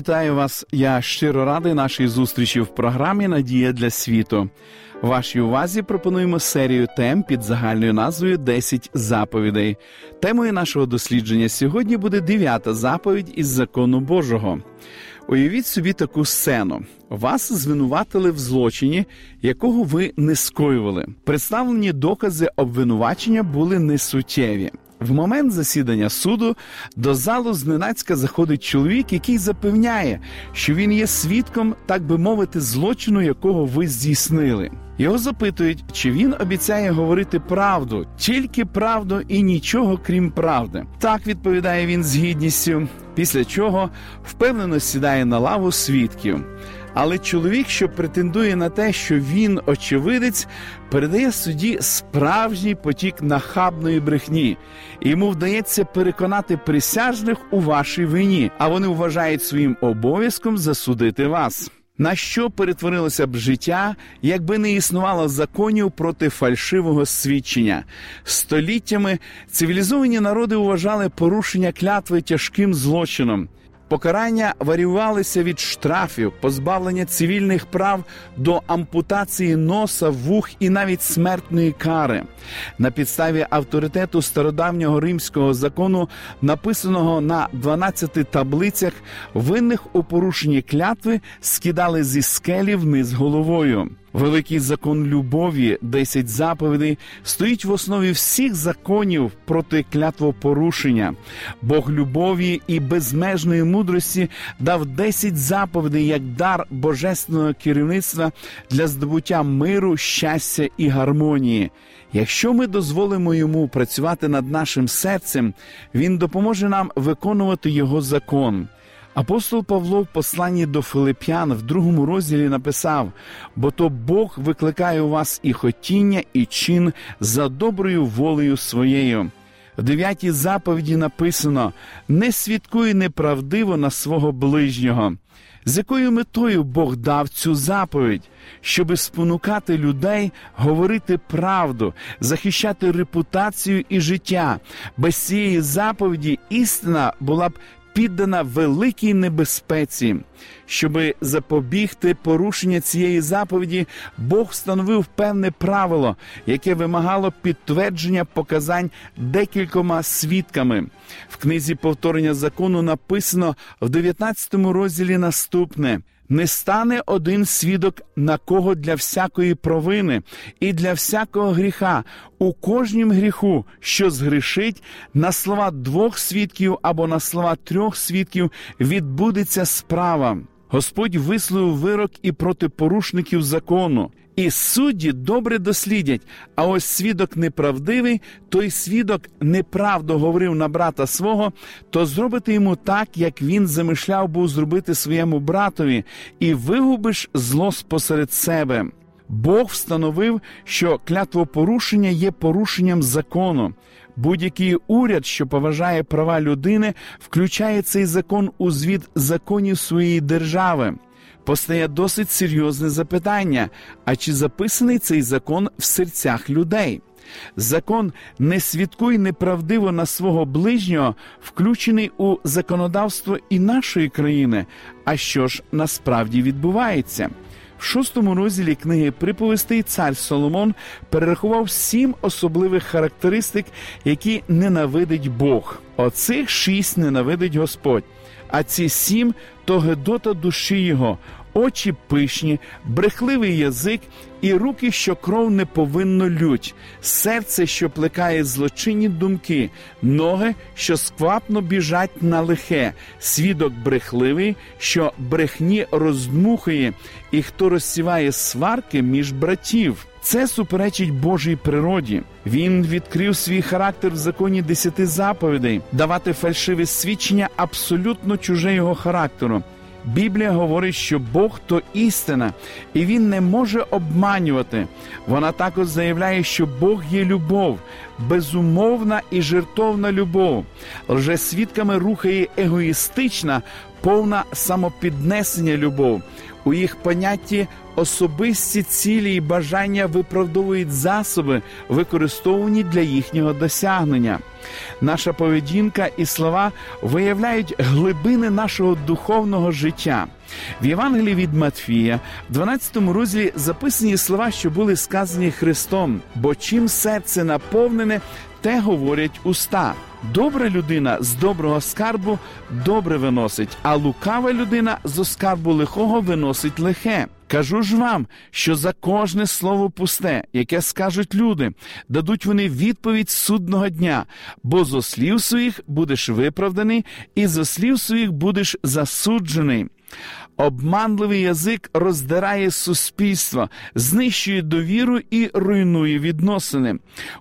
Вітаю вас! Я щиро радий нашій зустрічі в програмі Надія для світу. Вашій увазі пропонуємо серію тем під загальною назвою «10 заповідей. Темою нашого дослідження сьогодні буде дев'ята заповідь із закону Божого. Уявіть собі таку сцену. Вас звинуватили в злочині, якого ви не скоювали. Представлені докази обвинувачення були несуттєві. В момент засідання суду до залу зненацька заходить чоловік, який запевняє, що він є свідком, так би мовити, злочину, якого ви здійснили. Його запитують, чи він обіцяє говорити правду, тільки правду і нічого крім правди. Так відповідає він з гідністю, після чого впевнено сідає на лаву свідків. Але чоловік, що претендує на те, що він очевидець, передає судді справжній потік нахабної брехні, йому вдається переконати присяжних у вашій вині, а вони вважають своїм обов'язком засудити вас. На що перетворилося б життя, якби не існувало законів проти фальшивого свідчення? Століттями цивілізовані народи вважали порушення клятви тяжким злочином. Покарання варіювалися від штрафів, позбавлення цивільних прав до ампутації носа, вух і навіть смертної кари. На підставі авторитету стародавнього римського закону, написаного на 12 таблицях, винних у порушенні клятви скидали зі скелі вниз головою. Великий закон любові, 10 заповідей, стоїть в основі всіх законів проти клятвопорушення. Бог любові і безмежної мудрості дав 10 заповідей як дар божественного керівництва для здобуття миру, щастя і гармонії. Якщо ми дозволимо йому працювати над нашим серцем, він допоможе нам виконувати його закон. Апостол Павло в посланні до Филип'ян в другому розділі написав: бо то Бог викликає у вас і хотіння, і чин за доброю волею своєю. В дев'ятій заповіді написано: не свідкуй неправдиво на свого ближнього. З якою метою Бог дав цю заповідь, щоби спонукати людей говорити правду, захищати репутацію і життя. Без цієї заповіді істина була б піддана великій небезпеці. Щоби запобігти порушення цієї заповіді, Бог встановив певне правило, яке вимагало підтвердження показань декількома свідками. В книзі повторення закону написано в 19 розділі наступне. Не стане один свідок на кого для всякої провини і для всякого гріха, у кожнім гріху, що згрішить, на слова двох свідків або на слова трьох свідків відбудеться справа. Господь висловив вирок і проти порушників закону. І судді добре дослідять. А ось свідок неправдивий, той свідок неправду говорив на брата свого, то зробити йому так, як він замишляв був зробити своєму братові, і вигубиш зло спосеред себе. Бог встановив, що клятвопорушення є порушенням закону. Будь-який уряд, що поважає права людини, включає цей закон у звіт законів своєї держави. Постає досить серйозне запитання: а чи записаний цей закон в серцях людей? Закон не свідкуй неправдиво на свого ближнього, включений у законодавство і нашої країни. А що ж насправді відбувається? В шостому розділі книги приповістей цар Соломон перерахував сім особливих характеристик, які ненавидить Бог. Оцих шість ненавидить Господь. А ці сім то гедота душі його, очі пишні, брехливий язик і руки, що кров не повинно лють, серце, що плекає злочинні думки, ноги, що сквапно біжать на лихе, свідок брехливий, що брехні роздмухує, і хто розсіває сварки між братів. Це суперечить Божій природі. Він відкрив свій характер в законі десяти заповідей, давати фальшиве свідчення абсолютно чуже його характеру. Біблія говорить, що Бог то істина, і Він не може обманювати. Вона також заявляє, що Бог є любов, безумовна і жертовна любов. Лжесвідками рухає егоїстична, повна самопіднесення любов. У їх понятті особисті цілі і бажання виправдовують засоби, використовані для їхнього досягнення. Наша поведінка і слова виявляють глибини нашого духовного життя. В Євангелії від Матфія, в 12 розділі записані слова, що були сказані Христом, бо чим серце наповнене, те говорять уста. Добра людина з доброго скарбу добре виносить, а лукава людина з оскарбу лихого виносить лихе. Кажу ж вам, що за кожне слово пусте, яке скажуть люди, дадуть вони відповідь судного дня, бо зо слів своїх будеш виправданий, і зо слів своїх будеш засуджений. Обманливий язик роздирає суспільство, знищує довіру і руйнує відносини.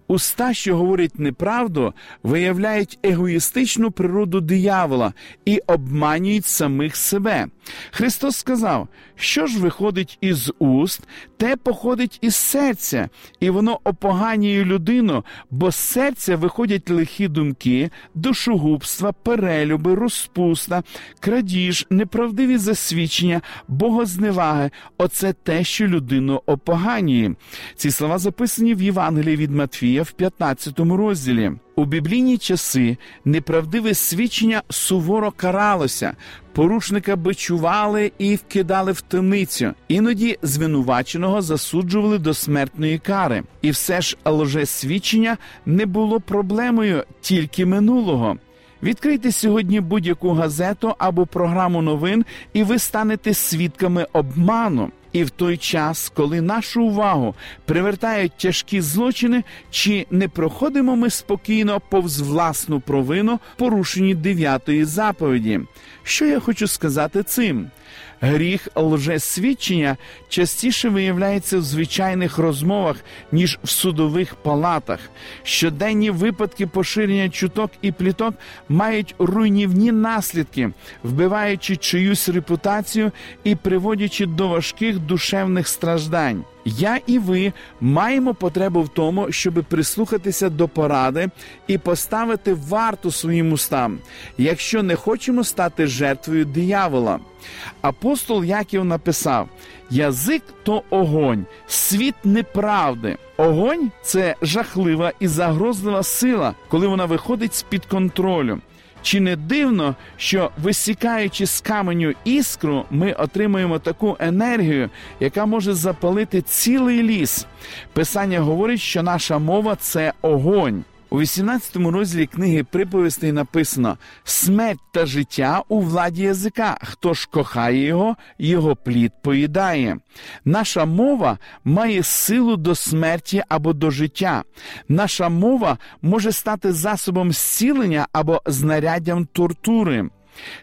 Уста, що говорять неправду, виявляють егоїстичну природу диявола і обманюють самих себе. Христос сказав, що ж виходить із уст, те походить із серця, і воно опоганює людину, бо з серця виходять лихі думки, душогубства, перелюби, розпуста, крадіж, неправдиві засвідчення, богозневаги. Оце те, що людину опоганює. Ці слова записані в Євангелії від Матфія в 15 розділі. У біблійні часи неправдиве свідчення суворо каралося, порушника бичували і вкидали в темницю. Іноді звинуваченого засуджували до смертної кари. І все ж лжесвідчення не було проблемою тільки минулого. Відкрийте сьогодні будь-яку газету або програму новин, і ви станете свідками обману. І в той час, коли нашу увагу привертають тяжкі злочини, чи не проходимо ми спокійно повз власну провину порушенні дев'ятої заповіді. Що я хочу сказати цим? Гріх лжесвідчення частіше виявляється в звичайних розмовах, ніж в судових палатах. Щоденні випадки поширення чуток і пліток мають руйнівні наслідки, вбиваючи чиюсь репутацію і приводячи до важких душевних страждань. Я і ви маємо потребу в тому, щоб прислухатися до поради і поставити варту своїм устам, якщо не хочемо стати жертвою диявола. Апостол Яків написав: язик то огонь, світ неправди. Огонь це жахлива і загрозлива сила, коли вона виходить з під контролю. Чи не дивно, що висікаючи з каменю іскру, ми отримуємо таку енергію, яка може запалити цілий ліс? Писання говорить, що наша мова це огонь. У 18 розділі книги приповістей написано: смерть та життя у владі язика. Хто ж кохає його, його плід поїдає. Наша мова має силу до смерті або до життя. Наша мова може стати засобом зцілення або знаряддям тортури.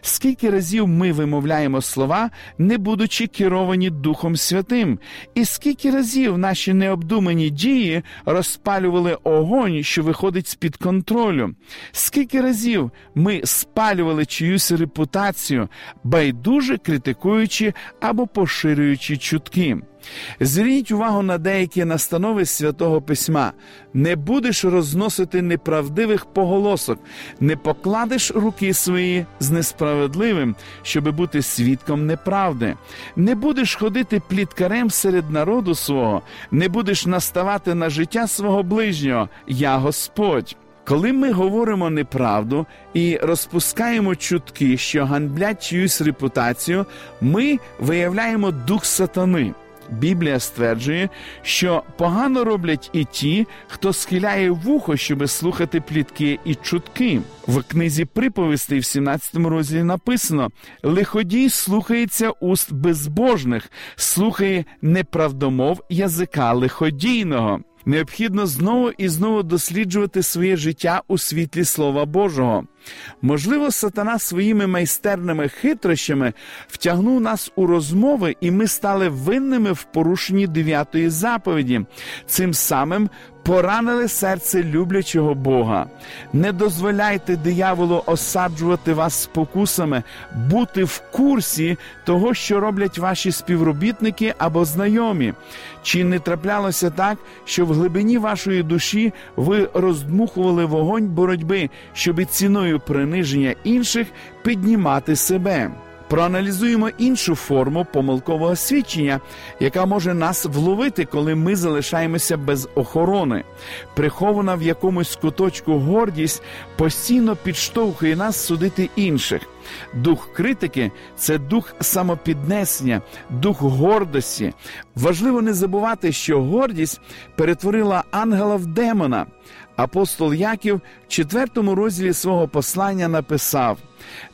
Скільки разів ми вимовляємо слова, не будучи керовані Духом Святим, і скільки разів наші необдумані дії розпалювали огонь, що виходить з під контролю, скільки разів ми спалювали чиюсь репутацію, байдуже критикуючи або поширюючи чутки. Зверніть увагу на деякі настанови святого письма: не будеш розносити неправдивих поголосок, не покладеш руки свої з несправедливим, щоби бути свідком неправди, не будеш ходити пліткарем серед народу свого, не будеш наставати на життя свого ближнього, я Господь. Коли ми говоримо неправду і розпускаємо чутки, що ганблять чиюсь репутацію, ми виявляємо дух сатани. Біблія стверджує, що погано роблять і ті, хто схиляє вухо, щоби слухати плітки і чутки. В книзі приповістей в 17 розділі написано: лиходій слухається уст безбожних, слухає неправдомов язика лиходійного. Необхідно знову і знову досліджувати своє життя у світлі Слова Божого. Можливо, сатана своїми майстерними хитрощами втягнув нас у розмови, і ми стали винними в порушенні дев'ятої заповіді, цим самим поранили серце люблячого Бога. Не дозволяйте дияволу осаджувати вас спокусами, бути в курсі того, що роблять ваші співробітники або знайомі. Чи не траплялося так, що в глибині вашої душі ви роздмухували вогонь боротьби, щоб ціною приниження інших піднімати себе? Проаналізуємо іншу форму помилкового свідчення, яка може нас вловити, коли ми залишаємося без охорони. Прихована в якомусь куточку гордість постійно підштовхує нас судити інших. Дух критики це дух самопіднесення, дух гордості. Важливо не забувати, що гордість перетворила ангела в демона. Апостол Яків в четвертому розділі свого послання написав: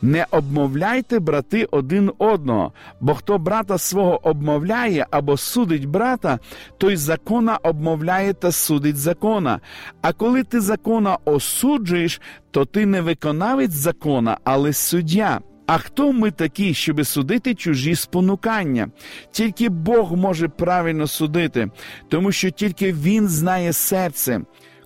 Не обмовляйте, брати, один одного, бо хто брата свого обмовляє або судить брата, той закона обмовляє та судить закона. А коли ти закона осуджуєш, то ти не виконавець закона, але суддя. А хто ми такі, щоби судити чужі спонукання? Тільки Бог може правильно судити, тому що тільки Він знає серце.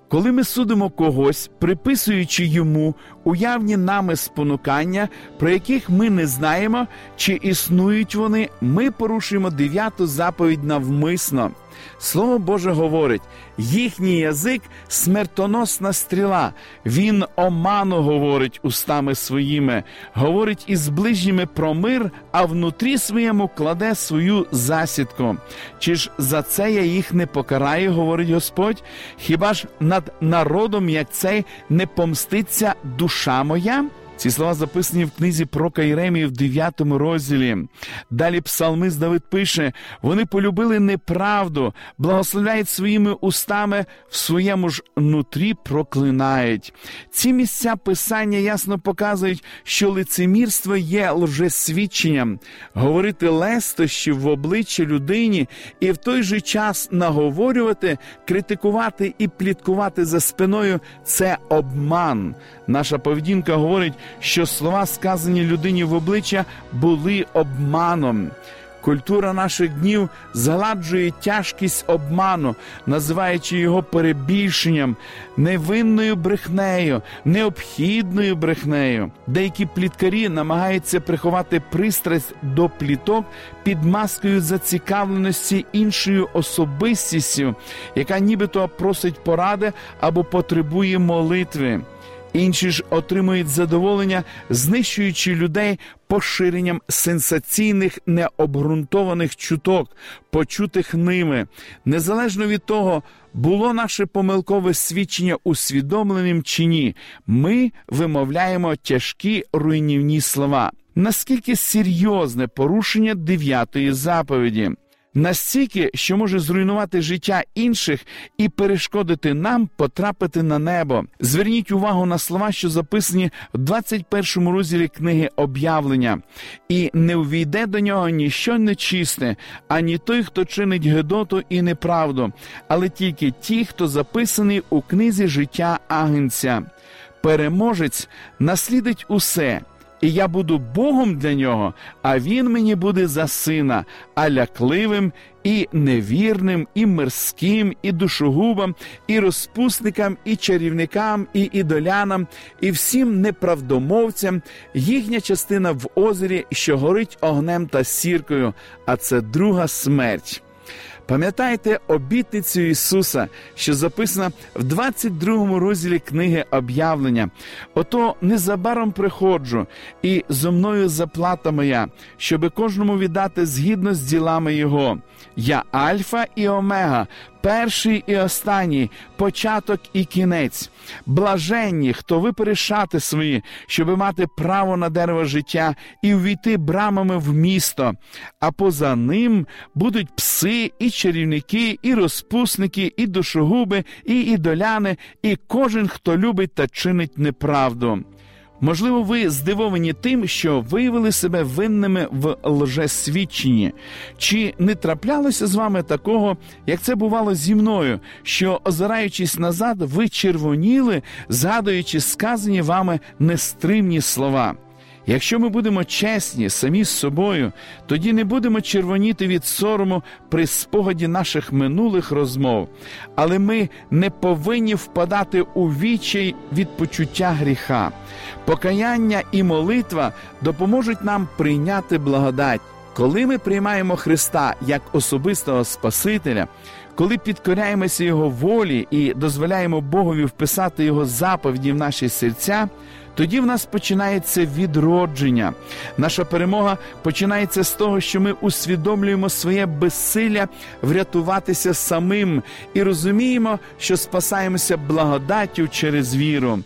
Коли ми судимо когось, приписуючи йому уявні нами спонукання, про яких ми не знаємо, чи існують вони, ми порушуємо дев'яту заповідь навмисно. Слово Боже говорить: їхній язик смертоносна стріла, він оману говорить устами своїми, говорить із ближніми про мир, а внутрі своєму кладе свою засідку. Чи ж за це я їх не покараю, говорить Господь? Хіба ж над народом, як цей, не помститься душа моя? Ці слова записані в книзі про Кайремії в 9 розділі. Далі псалмист Давид пише: вони полюбили неправду, благословляють своїми устами, в своєму ж нутрі проклинають. Ці місця писання ясно показують, що лицемірство є лжесвідченням, говорити лестощі в обличчя людині і в той же час наговорювати, критикувати і пліткувати за спиною це обман. Наша поведінка говорить, що слова, сказані людині в обличчя, були обманом. Культура наших днів згладжує тяжкість обману, називаючи його перебільшенням, невинною брехнею, необхідною брехнею. Деякі пліткарі намагаються приховати пристрасть до пліток під маскою зацікавленості іншою особистістю, яка нібито просить поради або потребує молитви. Інші ж отримують задоволення, знищуючи людей поширенням сенсаційних необґрунтованих чуток, почутих ними, незалежно від того, було наше помилкове свідчення усвідомленим чи ні, ми вимовляємо тяжкі руйнівні слова. Наскільки серйозне порушення дев'ятої заповіді? Настільки, що може зруйнувати життя інших і перешкодити нам потрапити на небо. Зверніть увагу на слова, що записані в 21 розділі книги об'явлення, і не увійде до нього ніщо нечисте, ані той, хто чинить гедоту і неправду, але тільки ті, хто записаний у книзі життя агенця. Переможець наслідить усе і я буду Богом для нього, а він мені буде за сина, а лякливим і невірним, і мирським, і душогубам, і розпусникам, і чарівникам, і ідолянам, і всім неправдомовцям, їхня частина в озері, що горить огнем та сіркою, а це друга смерть. Пам'ятайте обітницю Ісуса, що записана в 22 розділі книги об'явлення. Ото незабаром приходжу, і зо мною заплата моя, щоби кожному віддати згідно з ділами Його. Я Альфа і Омега, перший і останній, початок і кінець. Блаженні, хто випере шати свої, щоби мати право на дерево життя і ввійти брамами в місто, а поза ним будуть пси, і чарівники, і розпусники, і душогуби, і ідоляни, і кожен, хто любить та чинить неправду. Можливо, ви здивовані тим, що виявили себе винними в лжесвідченні. Чи не траплялося з вами такого, як це бувало зі мною, що, озираючись назад, ви червоніли, згадуючи сказані вами нестримні слова? Якщо ми будемо чесні самі з собою, тоді не будемо червоніти від сорому при спогаді наших минулих розмов, але ми не повинні впадати у відчай від почуття гріха. Покаяння і молитва допоможуть нам прийняти благодать. Коли ми приймаємо Христа як особистого Спасителя, коли підкоряємося Його волі і дозволяємо Богові вписати Його заповіді в наші серця, тоді в нас починається відродження. Наша перемога починається з того, що ми усвідомлюємо своє безсилля врятуватися самим і розуміємо, що спасаємося благодаттю через віру.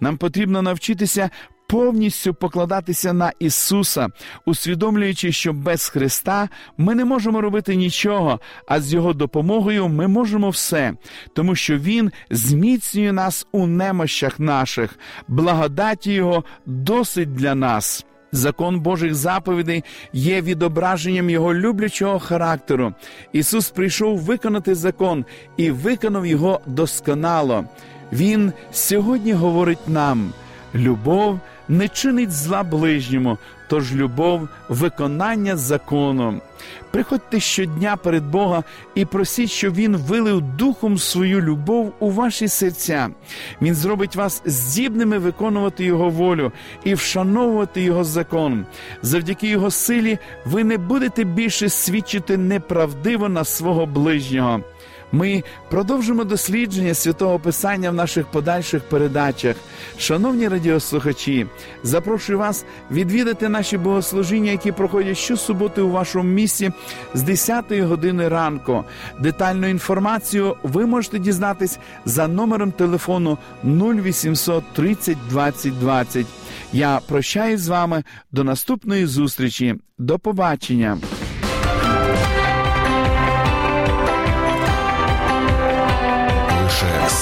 Нам потрібно навчитися повністю покладатися на Ісуса, усвідомлюючи, що без Христа ми не можемо робити нічого, а з Його допомогою ми можемо все, тому що Він зміцнює нас у немощах наших, благодаті Його досить для нас. Закон Божих заповідей є відображенням його люблячого характеру. Ісус прийшов виконати закон і виконав його досконало. Він сьогодні говорить нам: любов не чинить зла ближньому, тож любов виконання закону. Приходьте щодня перед Бога і просіть, щоб Він вилив духом свою любов у ваші серця. Він зробить вас здібними виконувати Його волю і вшановувати Його закон. Завдяки Його силі ви не будете більше свідчити неправдиво на свого ближнього. Ми продовжимо дослідження святого Писання в наших подальших передачах. Шановні радіослухачі, запрошую вас відвідати наші богослужіння, які проходять щосуботи у вашому місті з 10 години ранку. Детальну інформацію ви можете дізнатись за номером телефону 0800 30 20 20. Я прощаюсь з вами до наступної зустрічі. До побачення.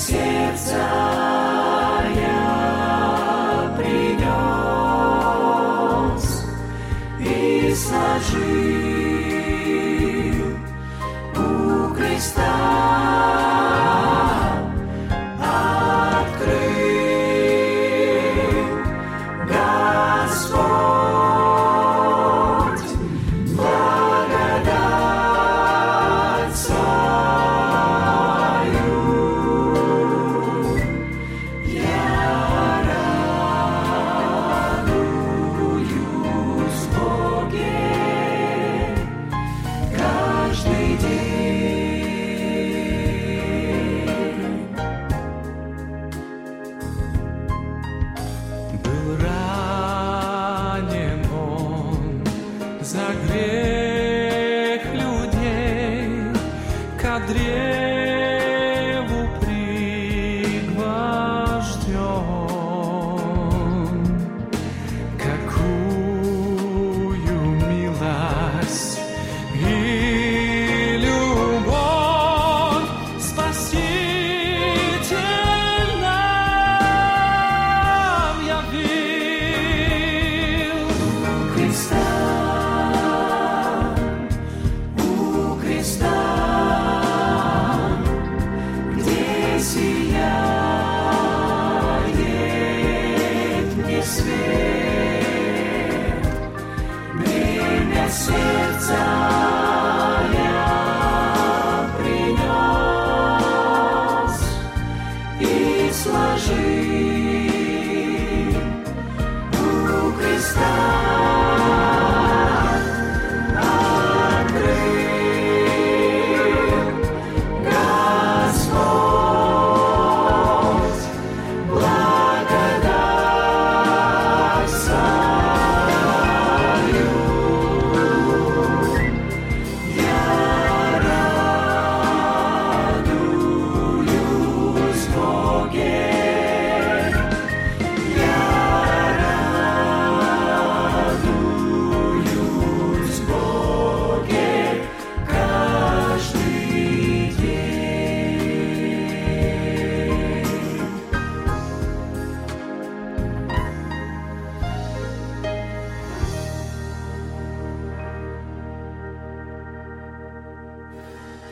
сердца я принес и сложил.